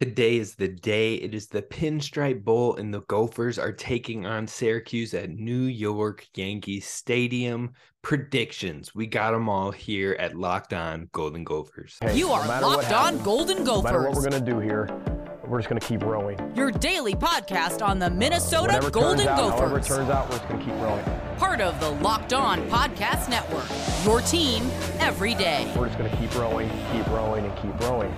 Today is the day. It is the Pinstripe Bowl, and the Gophers are taking on Syracuse at New York Yankees Stadium. Predictions. We got them all here at Locked On Golden Gophers. Hey, You are matter Locked what On happens, Golden No matter what we're going to do here, we're just going to keep rowing. Your daily podcast on the uh, Minnesota Whatever Golden turns out, however it Gophers. turns out, we're just going to keep rowing. Part of the Locked On Podcast Network. Your team every day. We're just going to keep rowing, keep rowing, and keep rowing.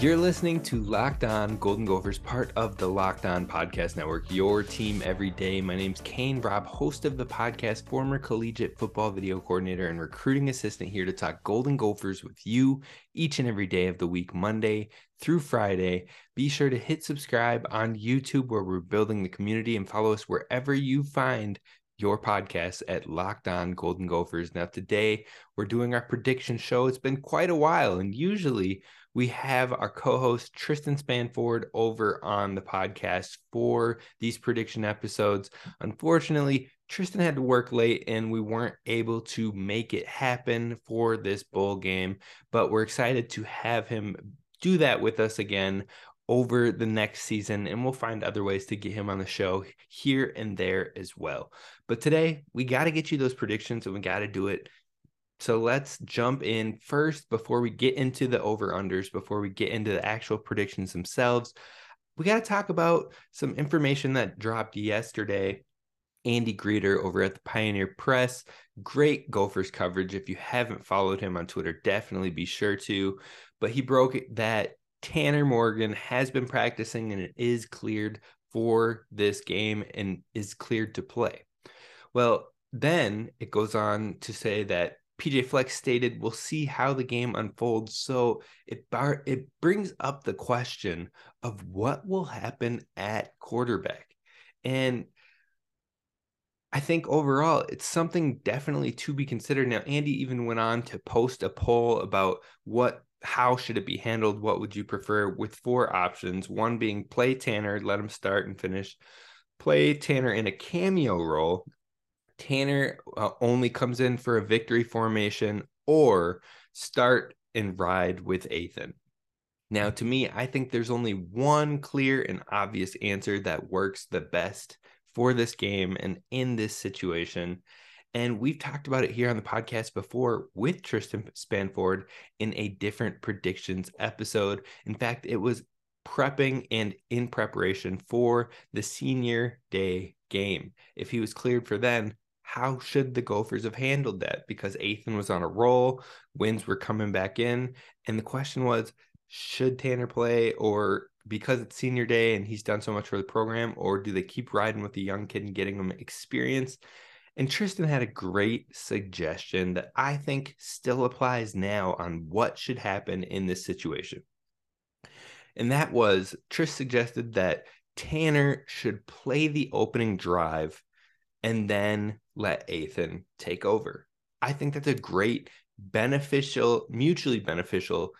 You're listening to Locked On Golden Gophers, part of the Locked On Podcast Network, your team every day. My name's Kane Robb, host of the podcast, former collegiate football video coordinator, and recruiting assistant here to talk Golden Gophers with you each and every day of the week, Monday through Friday. Be sure to hit subscribe on YouTube, where we're building the community, and follow us wherever you find your podcast at Locked On Golden Gophers. Now, today we're doing our prediction show. It's been quite a while, and usually we have our co-host Tristan Spanford over on the podcast for these prediction episodes. Unfortunately, Tristan had to work late and we weren't able to make it happen for this bowl game, but we're excited to have him do that with us again over the next season and we'll find other ways to get him on the show here and there as well. But today, we got to get you those predictions and we got to do it so let's jump in first before we get into the over unders, before we get into the actual predictions themselves. We got to talk about some information that dropped yesterday. Andy Greder over at the Pioneer Press. Great Gophers coverage. If you haven't followed him on Twitter, definitely be sure to. But he broke that Tanner Morgan has been practicing and it is cleared for this game and is cleared to play. Well, then it goes on to say that PJ Fleck stated, "We'll see how the game unfolds." So it bar- it brings up the question of what will happen at quarterback, and I think overall it's something definitely to be considered. Now, Andy even went on to post a poll about what how should it be handled, what would you prefer, with four options. One being play Tanner, let him start and finish. Play Tanner in a cameo role, Tanner uh, only comes in for a victory formation or start and ride with Athan. Now, to me, I think there's only one clear and obvious answer that works the best for this game and in this situation. And we've talked about it here on the podcast before with Tristan Spanford in a different predictions episode. In fact, it was prepping and in preparation for the senior day game. If he was cleared for then, how should the Gophers have handled that? Because Athan was on a roll, wins were coming back in. And the question was, should Tanner play or because it's senior day and he's done so much for the program, or do they keep riding with the young kid and getting him experience? And Tristan had a great suggestion that I think still applies now on what should happen in this situation. And that was Tris suggested that Tanner should play the opening drive and then let Athan take over. I think that's a great, beneficial, mutually beneficial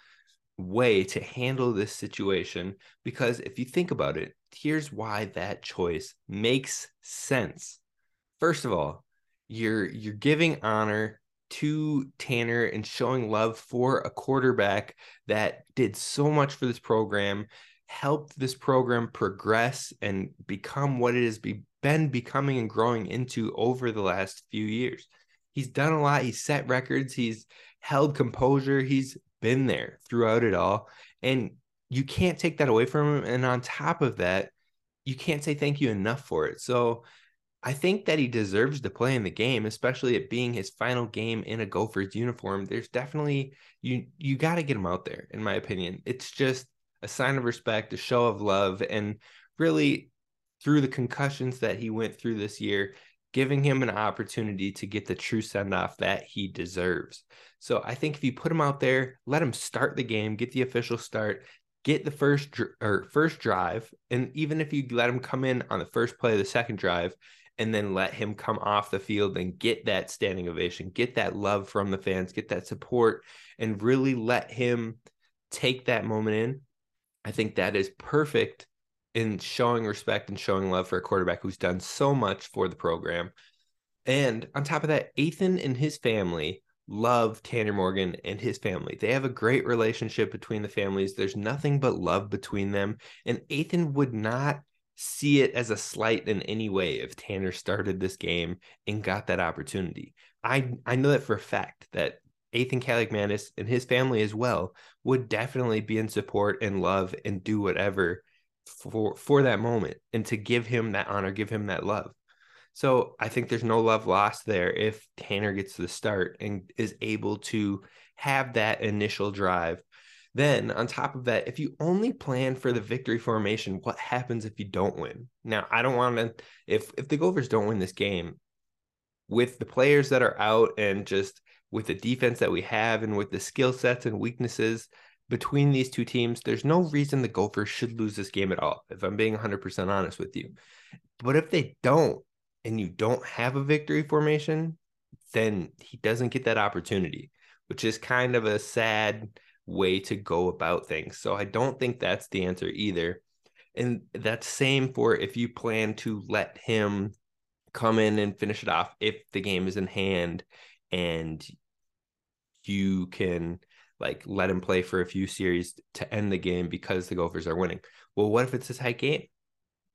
way to handle this situation because if you think about it, here's why that choice makes sense. First of all, you're you're giving honor to Tanner and showing love for a quarterback that did so much for this program, helped this program progress and become what it has be, been becoming and growing into over the last few years. He's done a lot. He's set records. He's held composure. He's been there throughout it all. And you can't take that away from him. And on top of that, you can't say thank you enough for it. So I think that he deserves to play in the game, especially it being his final game in a Gophers uniform. There's definitely you you got to get him out there, in my opinion. It's just a sign of respect, a show of love, and really through the concussions that he went through this year, giving him an opportunity to get the true send off that he deserves. So I think if you put him out there, let him start the game, get the official start, get the first dr- or first drive, and even if you let him come in on the first play of the second drive, and then let him come off the field and get that standing ovation, get that love from the fans, get that support, and really let him take that moment in. I think that is perfect in showing respect and showing love for a quarterback who's done so much for the program. And on top of that, Athan and his family love Tanner Morgan and his family. They have a great relationship between the families. There's nothing but love between them. And Athan would not see it as a slight in any way if Tanner started this game and got that opportunity. I I know that for a fact that Athan Kaliakmanis and his family as well would definitely be in support and love and do whatever for for that moment and to give him that honor, give him that love. So I think there's no love lost there if Tanner gets the start and is able to have that initial drive. Then on top of that, if you only plan for the victory formation, what happens if you don't win? Now, I don't want to if if the Gophers don't win this game with the players that are out and just with the defense that we have and with the skill sets and weaknesses between these two teams, there's no reason the Gophers should lose this game at all, if I'm being 100% honest with you. But if they don't, and you don't have a victory formation, then he doesn't get that opportunity, which is kind of a sad way to go about things. So I don't think that's the answer either. And that's same for if you plan to let him come in and finish it off if the game is in hand and you can like let him play for a few series to end the game because the Gophers are winning. Well, what if it's a tight game?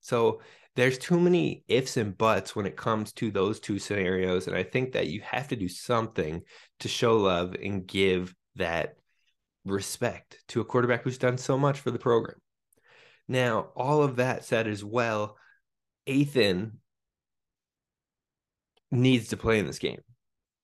So there's too many ifs and buts when it comes to those two scenarios. And I think that you have to do something to show love and give that respect to a quarterback who's done so much for the program. Now, all of that said as well, Athan needs to play in this game.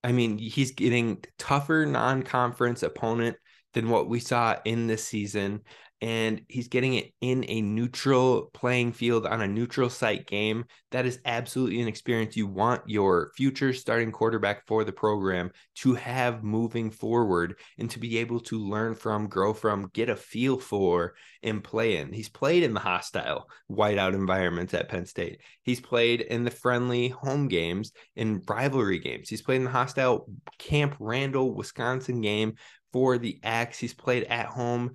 I mean, he's getting tougher non-conference opponent than what we saw in this season and he's getting it in a neutral playing field on a neutral site game. That is absolutely an experience you want your future starting quarterback for the program to have moving forward and to be able to learn from, grow from, get a feel for, and play in. He's played in the hostile whiteout environments at Penn State. He's played in the friendly home games in rivalry games. He's played in the hostile Camp Randall, Wisconsin game for the Axe. He's played at home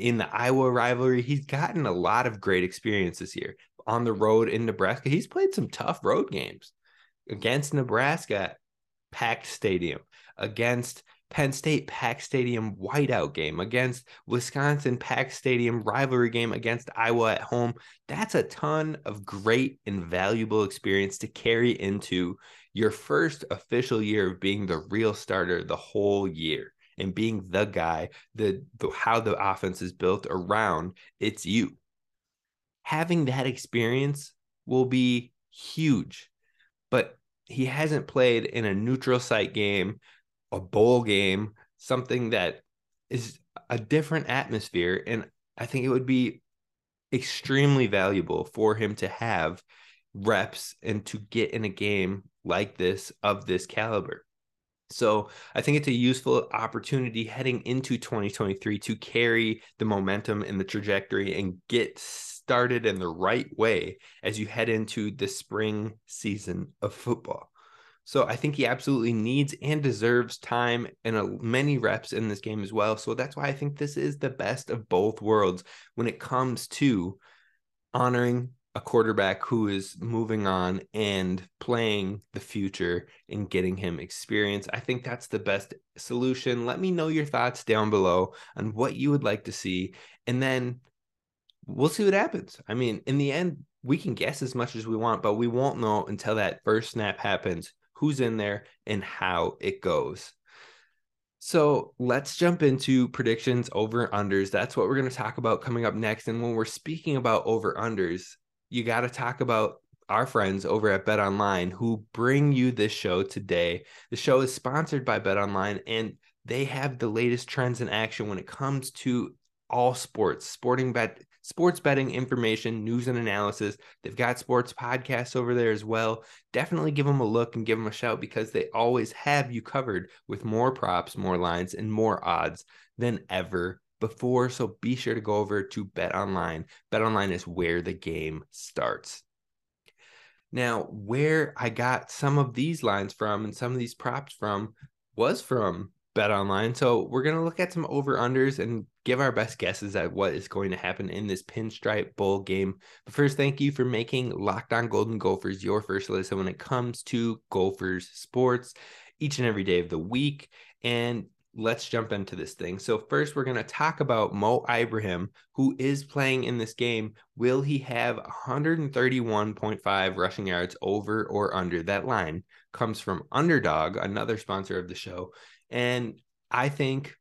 in the Iowa rivalry. He's gotten a lot of great experience this year on the road in Nebraska. He's played some tough road games against Nebraska, packed stadium, against Penn State packed stadium whiteout game, against Wisconsin packed stadium rivalry game against Iowa at home. That's a ton of great and valuable experience to carry into your first official year of being the real starter the whole year and being the guy, the, the how the offense is built around it's you. Having that experience will be huge, but he hasn't played in a neutral site game, a bowl game, something that is a different atmosphere. And I think it would be extremely valuable for him to have reps and to get in a game like this of this caliber. So I think it's a useful opportunity heading into 2023 to carry the momentum and the trajectory and get started in the right way as you head into the spring season of football. So I think he absolutely needs and deserves time and a, many reps in this game as well. So that's why I think this is the best of both worlds when it comes to honoring a quarterback who is moving on and playing the future and getting him experience. I think that's the best solution. Let me know your thoughts down below on what you would like to see. And then we'll see what happens. I mean, in the end, we can guess as much as we want, but we won't know until that first snap happens who's in there and how it goes. So let's jump into predictions over unders. That's what we're going to talk about coming up next. And when we're speaking about over unders, you got to talk about our friends over at Bet Online who bring you this show today. The show is sponsored by Bet Online and they have the latest trends in action when it comes to all sports, sporting bet, sports betting information, news and analysis. They've got sports podcasts over there as well. Definitely give them a look and give them a shout because they always have you covered with more props, more lines, and more odds than ever before. So be sure to go over to Bet Online. Bet Online is where the game starts. Now, where I got some of these lines from and some of these props from was from Bet Online. So we're gonna look at some over unders and give our best guesses at what is going to happen in this Pinstripe Bowl game. But first, thank you for making Locked On Golden Gophers your first listen when it comes to Gophers sports each and every day of the week. And let's jump into this thing. So first, we're gonna talk about Mo Ibrahim, who is playing in this game. Will he have 131.5 rushing yards over or under? That line comes from Underdog, another sponsor of the show. And I think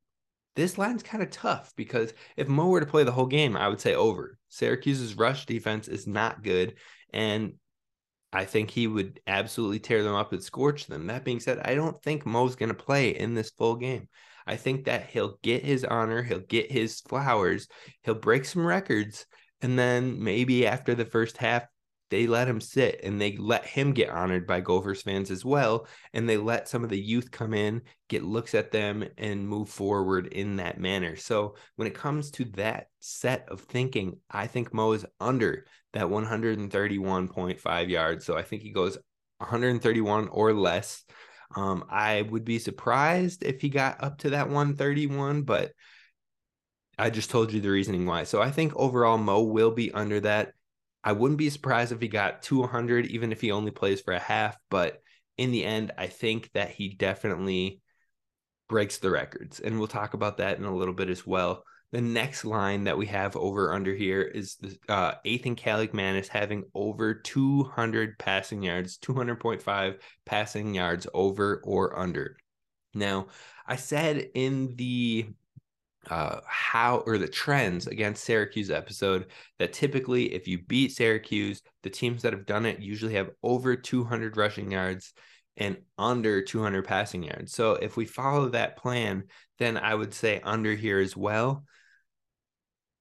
this line's kind of tough because if Mo were to play the whole game, I would say over. Syracuse's rush defense is not good. And I think he would absolutely tear them up and scorch them. That being said, I don't think Mo's going to play in this full game. I think that he'll get his honor, he'll get his flowers, he'll break some records, and then maybe after the first half, they let him sit and they let him get honored by Gophers fans as well. And they let some of the youth come in, get looks at them, and move forward in that manner. So when it comes to that set of thinking, I think Mo is under that 131.5 yards. So I think he goes 131 or less. Um, I would be surprised if he got up to that 131, but I just told you the reasoning why. So I think overall Mo will be under that. I wouldn't be surprised if he got 200, even if he only plays for a half. But in the end, I think that he definitely breaks the records. And we'll talk about that in a little bit as well. The next line that we have over under here is the uh, Athan is having over 200 passing yards, 200.5 passing yards over or under. Now, I said in the uh, how or the trends against Syracuse episode that typically if you beat Syracuse, the teams that have done it usually have over 200 rushing yards and under 200 passing yards. So if we follow that plan, then I would say under here as well.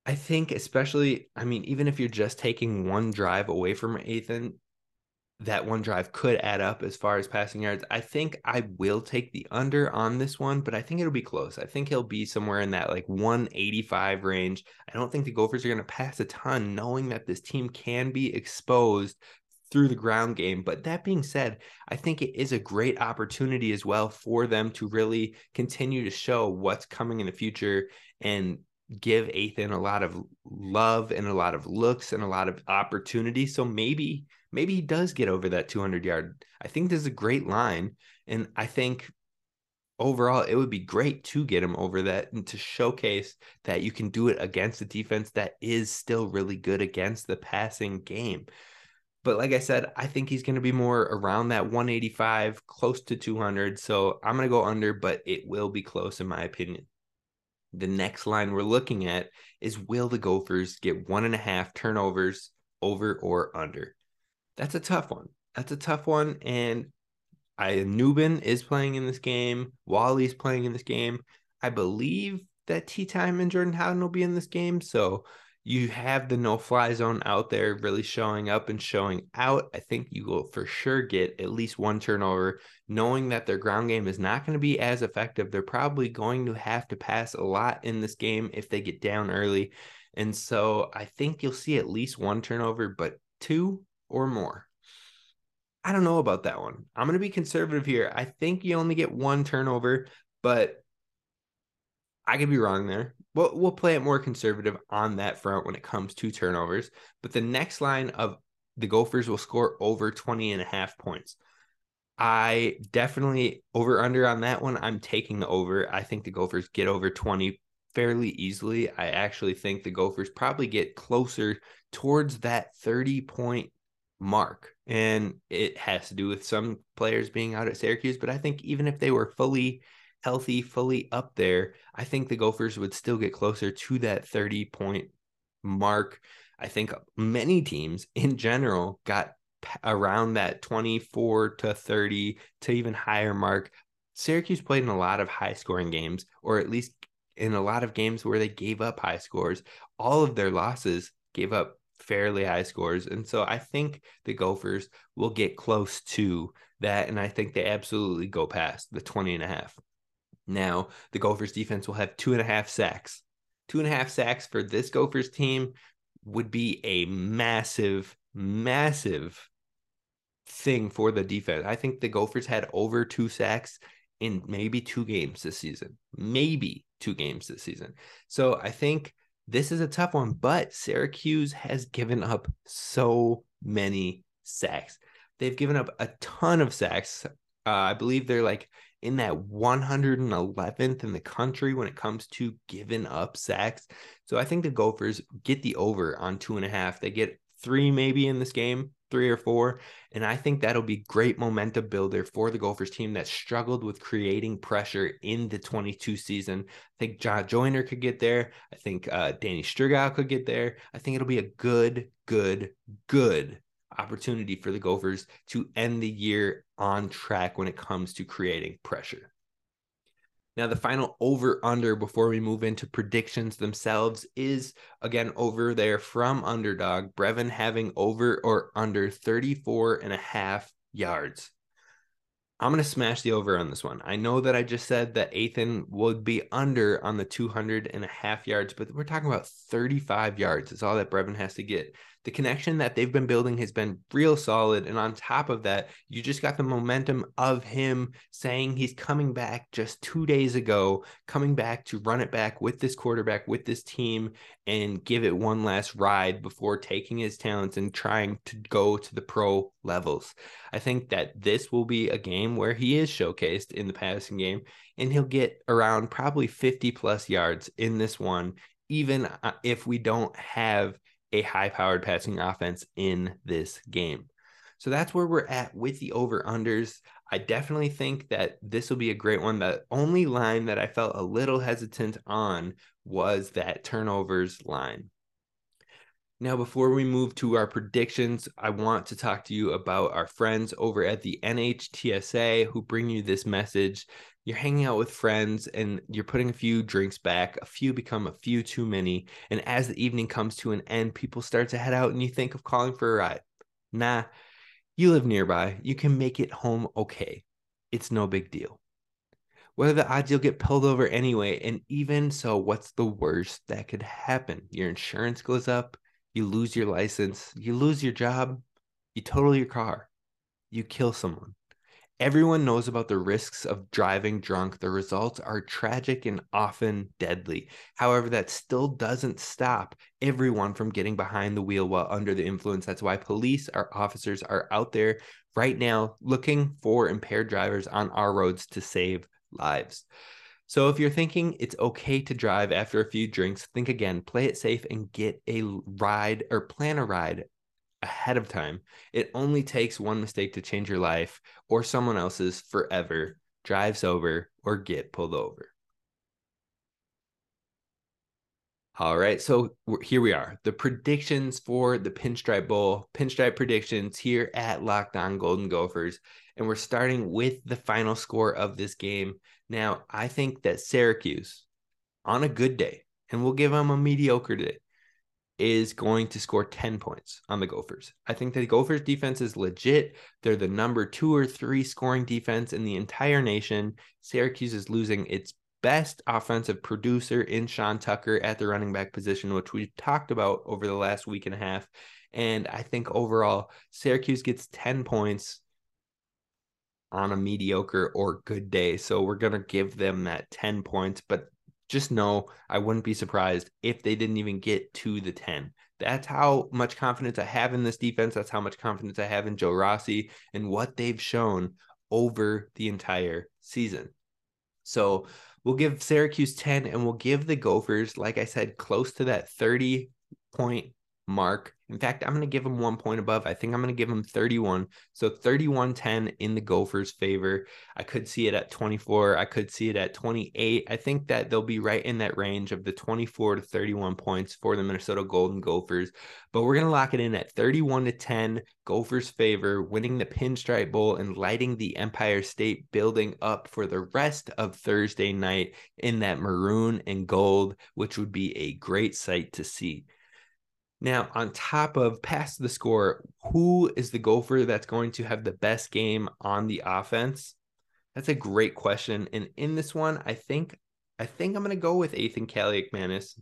I think, especially, I mean, even if you're just taking one drive away from Athan, that one drive could add up as far as passing yards. I think I will take the under on this one, but I think it'll be close. I think he'll be somewhere in that like 185 range. I don't think the Gophers are going to pass a ton, knowing that this team can be exposed through the ground game. But that being said, I think it is a great opportunity as well for them to really continue to show what's coming in the future and give Athan a lot of love and a lot of looks and a lot of opportunity. So maybe maybe he does get over that 200 yard. I think this is a great line. And I think overall, it would be great to get him over that and to showcase that you can do it against a defense that is still really good against the passing game. But like I said, I think he's going to be more around that 185, close to 200. So I'm going to go under, but it will be close in my opinion. The next line we're looking at is will the Gophers get one and a half turnovers over or under? That's a tough one. That's a tough one. And I Nubin is playing in this game. Walley's playing in this game. I believe that T Time and Jordan Howden will be in this game. So you have the no fly zone out there really showing up and showing out. I think you will for sure get at least one turnover, knowing that their ground game is not going to be as effective. They're probably going to have to pass a lot in this game if they get down early. And so I think you'll see at least one turnover, but two, or more. I don't know about that one. I'm going to be conservative here. I think you only get one turnover, but I could be wrong there. We'll, we'll play it more conservative on that front when it comes to turnovers. But the next line of the Gophers will score over 20 and a half points. I definitely over under on that one. I'm taking the over. I think the Gophers get over 20 fairly easily. I actually think the Gophers probably get closer towards that 30 point mark. And it has to do with some players being out at Syracuse. But I think even if they were fully healthy, fully up there, I think the Gophers would still get closer to that 30 point mark. I think many teams in general got around that 24 to 30 to even higher mark. Syracuse played in a lot of high scoring games, or at least in a lot of games where they gave up high scores. All of their losses gave up fairly high scores. And so I think the Gophers will get close to that. And I think they absolutely go past the 20 and a half. Now, the Gophers defense will have two and a half sacks. Two and a half sacks for this Gophers team would be a massive, massive thing for the defense. I think the Gophers had over two sacks in maybe two games this season, maybe two games this season. So I think this is a tough one, but Syracuse has given up so many sacks. They've given up a ton of sacks. Uh, I believe they're like in that 111th in the country when it comes to giving up sacks. So I think the Gophers get the over on two and a half. They get three maybe in this game, three or four. And I think that'll be great momentum builder for the Gophers team that struggled with creating pressure in the 22 season. I think John Joyner could get there. I think uh, Danny Striggow could get there. I think it'll be a good, good, good opportunity for the Gophers to end the year on track when it comes to creating pressure. Now, the final over under before we move into predictions themselves is again over there from underdog. Brevin having over or under 34 and a half yards. I'm going to smash the over on this one. I know that I just said that Athan would be under on the 200 and a half yards, but we're talking about 35 yards. Is all that Brevin has to get the connection that they've been building has been real solid. And on top of that, you just got the momentum of him saying he's coming back just two days ago, coming back to run it back with this quarterback, with this team, and give it one last ride before taking his talents and trying to go to the pro levels. I think that this will be a game where he is showcased in the passing game and he'll get around probably 50 plus yards in this one even uh, if we don't have a high powered passing offense in this game. So that's where we're at with the over unders. I definitely think that this will be a great one. The only line that I felt a little hesitant on was that turnovers line. Now, before we move to our predictions, I want to talk to you about our friends over at the NHTSA who bring you this message you're hanging out with friends and you're putting a few drinks back, a few become a few too many. And as the evening comes to an end, people start to head out and you think of calling for a ride. Nah, you live nearby. You can make it home okay. It's no big deal. What are the odds you'll get pulled over anyway? And even so, what's the worst that could happen? Your insurance goes up, you lose your license, you lose your job, you total your car, you kill someone. Everyone knows about the risks of driving drunk. The results are tragic and often deadly. However, that still doesn't stop everyone from getting behind the wheel while under the influence. That's why police, our officers, are out there right now looking for impaired drivers on our roads to save lives. So if you're thinking it's okay to drive after a few drinks, think again, play it safe and get a ride or plan a ride ahead of time. It only takes one mistake to change your life or someone else's forever, drive sober, or get pulled over. All right, so here we are. The predictions for the Pinstripe Bowl, Pinstripe predictions here at Locked On Golden Gophers. And we're starting with the final score of this game. Now, I think that Syracuse, on a good day, and we'll give them a mediocre day, is going to score 10 points on the Gophers. I think the Gophers defense is legit. They're the number two or three scoring defense in the entire nation. Syracuse is losing its best offensive producer in Sean Tucker at the running back position, which we've talked about over the last week and a half. And I think overall, Syracuse gets 10 points on a mediocre or good day. So we're going to give them that 10 points, but just know I wouldn't be surprised if they didn't even get to the 10. That's how much confidence I have in this defense. That's how much confidence I have in Joe Rossi and what they've shown over the entire season. So we'll give Syracuse 10 and we'll give the Gophers, like I said, close to that 30 point mark. In fact, I'm going to give them one point above. I think I'm going to give them 31. So 31 10 in the Gophers' favor. I could see it at 24. I could see it at 28. I think that they'll be right in that range of the 24 to 31 points for the Minnesota Golden Gophers. But we're going to lock it in at 31 to 10, Gophers' favor, winning the Pinstripe Bowl and lighting the Empire State building up for the rest of Thursday night in that maroon and gold, which would be a great sight to see. Now, on top of past the score, who is the Gopher that's going to have the best game on the offense? That's a great question. And in this one, I think I think I'm going to go with Athan Kaliakmanis.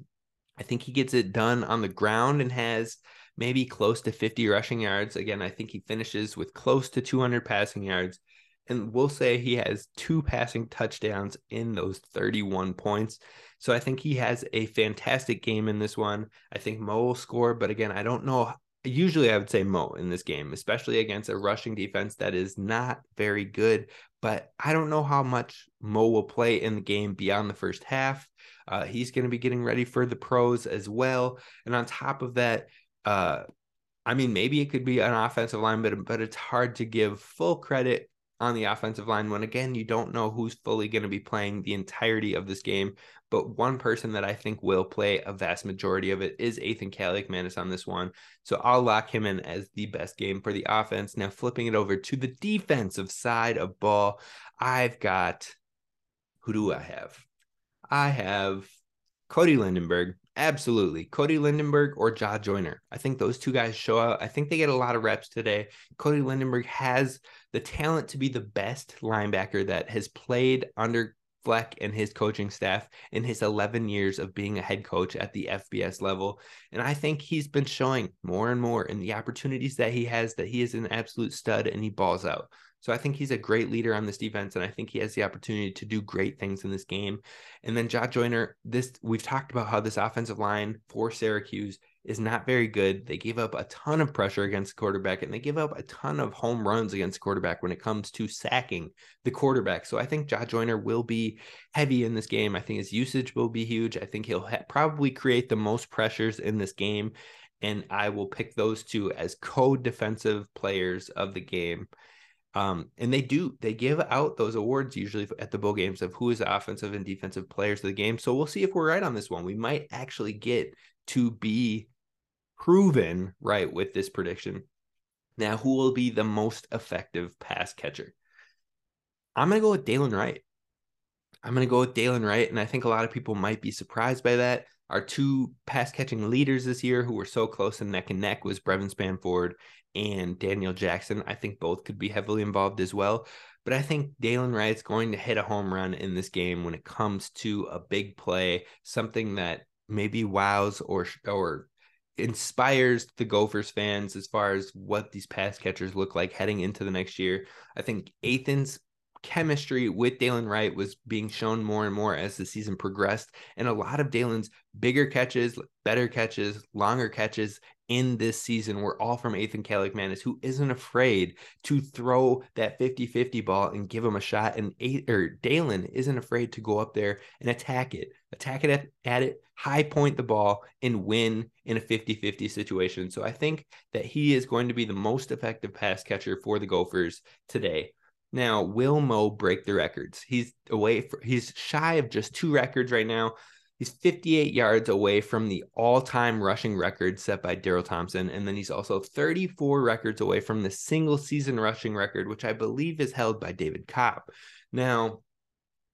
I think he gets it done on the ground and has maybe close to 50 rushing yards. Again, I think he finishes with close to 200 passing yards. And we'll say he has two passing touchdowns in those 31 points. So I think he has a fantastic game in this one. I think Mo will score, but again, I don't know. Usually I would say Mo in this game, especially against a rushing defense that is not very good. But I don't know how much Mo will play in the game beyond the first half. Uh, he's going to be getting ready for the pros as well. And on top of that, uh, I mean, maybe it could be an offensive line, but but it's hard to give full credit on the offensive line when again you don't know who's fully going to be playing the entirety of this game. But one person that I think will play a vast majority of it is Athan Kaliakmanis on this one. So I'll lock him in as the best game for the offense. Now flipping it over to the defensive side of ball, I've got who do I have? I have Cody Lindenberg. Absolutely. Cody Lindenberg or Jah Joyner. I think those two guys show out. I think they get a lot of reps today. Cody Lindenberg has the talent to be the best linebacker that has played under Fleck and his coaching staff in his 11 years of being a head coach at the FBS level. And I think he's been showing more and more in the opportunities that he has that he is an absolute stud and he balls out. So I think he's a great leader on this defense, and I think he has the opportunity to do great things in this game. And then Jah Joyner, this we've talked about how this offensive line for Syracuse is not very good. They gave up a ton of pressure against the quarterback, and they give up a ton of home runs against the quarterback when it comes to sacking the quarterback. So I think Jah Joyner will be heavy in this game. I think his usage will be huge. I think he'll ha- probably create the most pressures in this game. And I will pick those two as co defensive players of the game. Um, and they do they give out those awards usually at the bowl games of who is the offensive and defensive players of the game. So we'll see if we're right on this one. We might actually get to be proven right with this prediction. Now, who will be the most effective pass catcher? I'm gonna go with Dylan Wright. I'm gonna go with Dylan Wright, and I think a lot of people might be surprised by that. Our two pass catching leaders this year who were so close and neck and neck was Brevin Spann-Ford and Daniel Jackson. I think both could be heavily involved as well. But I think Dylan Wright's going to hit a home run in this game when it comes to a big play, something that maybe wows or or inspires the Gophers fans as far as what these pass catchers look like heading into the next year. I think Athan's chemistry with Dylan Wright was being shown more and more as the season progressed. And a lot of Dylan's bigger catches, better catches, longer catches in this season were all from Athan Kaliakmanis, who isn't afraid to throw that 50-50 ball and give him a shot. And eight, or Dalen isn't afraid to go up there and attack it, attack it at, at it, high point the ball, and win in a 50-50 situation. So I think that he is going to be the most effective pass catcher for the Gophers today. Now, will Mo break the records? He's away. For, he's shy of just two records right now. He's 58 yards away from the all-time rushing record set by Darrell Thompson, and then he's also 34 records away from the single-season rushing record, which I believe is held by David Cobb. Now,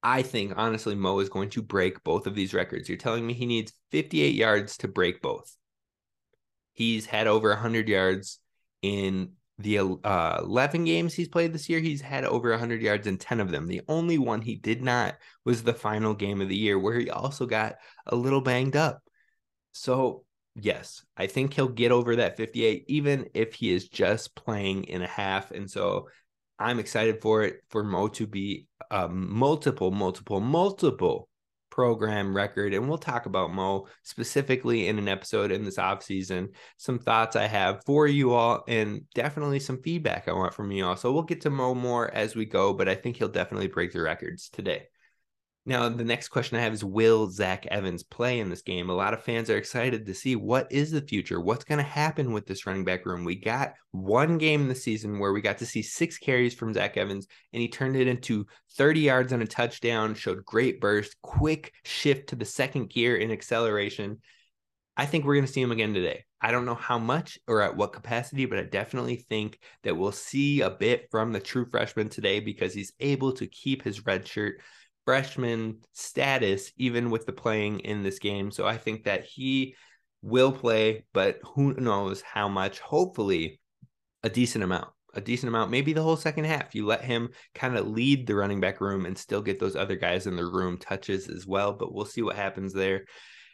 I think honestly, Mo is going to break both of these records. You're telling me he needs 58 yards to break both. He's had over 100 yards in the uh, 11 games he's played this year, he's had over 100 yards in 10 of them. The only one he did not was the final game of the year, where he also got a little banged up. So, yes, I think he'll get over that 58, even if he is just playing in a half. And so I'm excited for it for Mo to be a multiple, multiple, multiple program record. And we'll talk about Mo specifically in an episode in this off season. Some thoughts I have for you all, and definitely some feedback I want from you all. So we'll get to Mo more as we go, but I think he'll definitely break the records today. Now, the next question I have is Will Zach Evans play in this game? A lot of fans are excited to see what is the future? What's going to happen with this running back room? We got one game this season where we got to see six carries from Zach Evans, and he turned it into 30 yards and a touchdown, showed great burst, quick shift to the second gear in acceleration. I think we're going to see him again today. I don't know how much or at what capacity, but I definitely think that we'll see a bit from the true freshman today because he's able to keep his red shirt freshman status, even with the playing in this game. So I think that he will play, but who knows how much. Hopefully, a decent amount. A decent amount, maybe the whole second half. You let him kind of lead the running back room and still get those other guys in the room touches as well. But we'll see what happens there.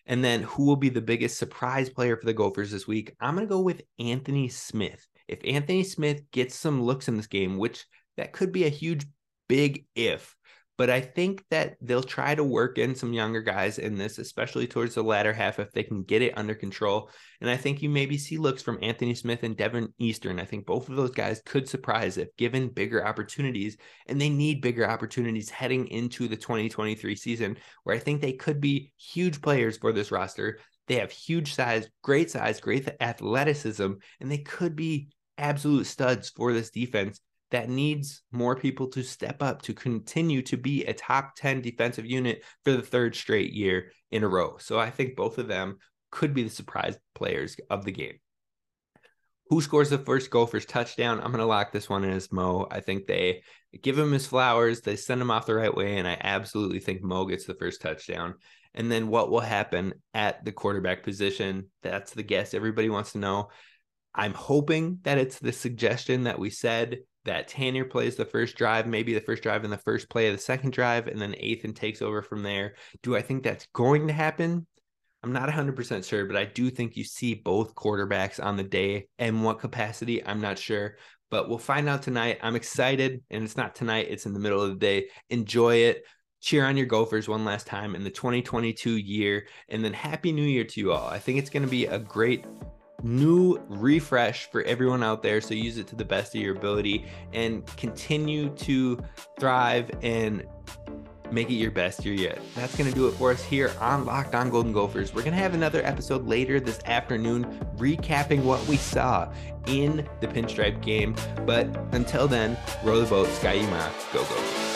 And then who will be the biggest surprise player for the Gophers this week? I'm going to go with Anthony Smith. If Anthony Smith gets some looks in this game, which that could be a huge, big if. But I think that they'll try to work in some younger guys in this, especially towards the latter half, if they can get it under control. And I think you maybe see looks from Anthony Smith and Deven Eastern. I think both of those guys could surprise if given bigger opportunities. And they need bigger opportunities heading into the 2023 season, where I think they could be huge players for this roster. They have huge size, great size, great athleticism, and they could be absolute studs for this defense that needs more people to step up to continue to be a top 10 defensive unit for the third straight year in a row. So I think both of them could be the surprise players of the game. Who scores the first Gophers touchdown? I'm going to lock this one in as Mo. I think they give him his flowers, they send him off the right way, and I absolutely think Mo gets the first touchdown. And then what will happen at the quarterback position? That's the guess everybody wants to know. I'm hoping that it's the suggestion that we said that Tanner plays the first drive, maybe the first drive and the first play of the second drive, and then Athan takes over from there. Do I think that's going to happen? I'm not 100% sure, but I do think you see both quarterbacks on the day. And what capacity, I'm not sure, but we'll find out tonight. I'm excited, and it's not tonight, it's in the middle of the day. Enjoy it. Cheer on your Gophers one last time in the 2022 year, and then Happy New Year to you all. I think it's going to be a great new refresh for everyone out there. So use it to the best of your ability and continue to thrive and make it your best year yet. That's going to do it for us here on Locked On Golden Gophers. We're going to have another episode later this afternoon recapping what we saw in the pinstripe game. But until then, row the boat, Ski-U-Mah, go Gophers.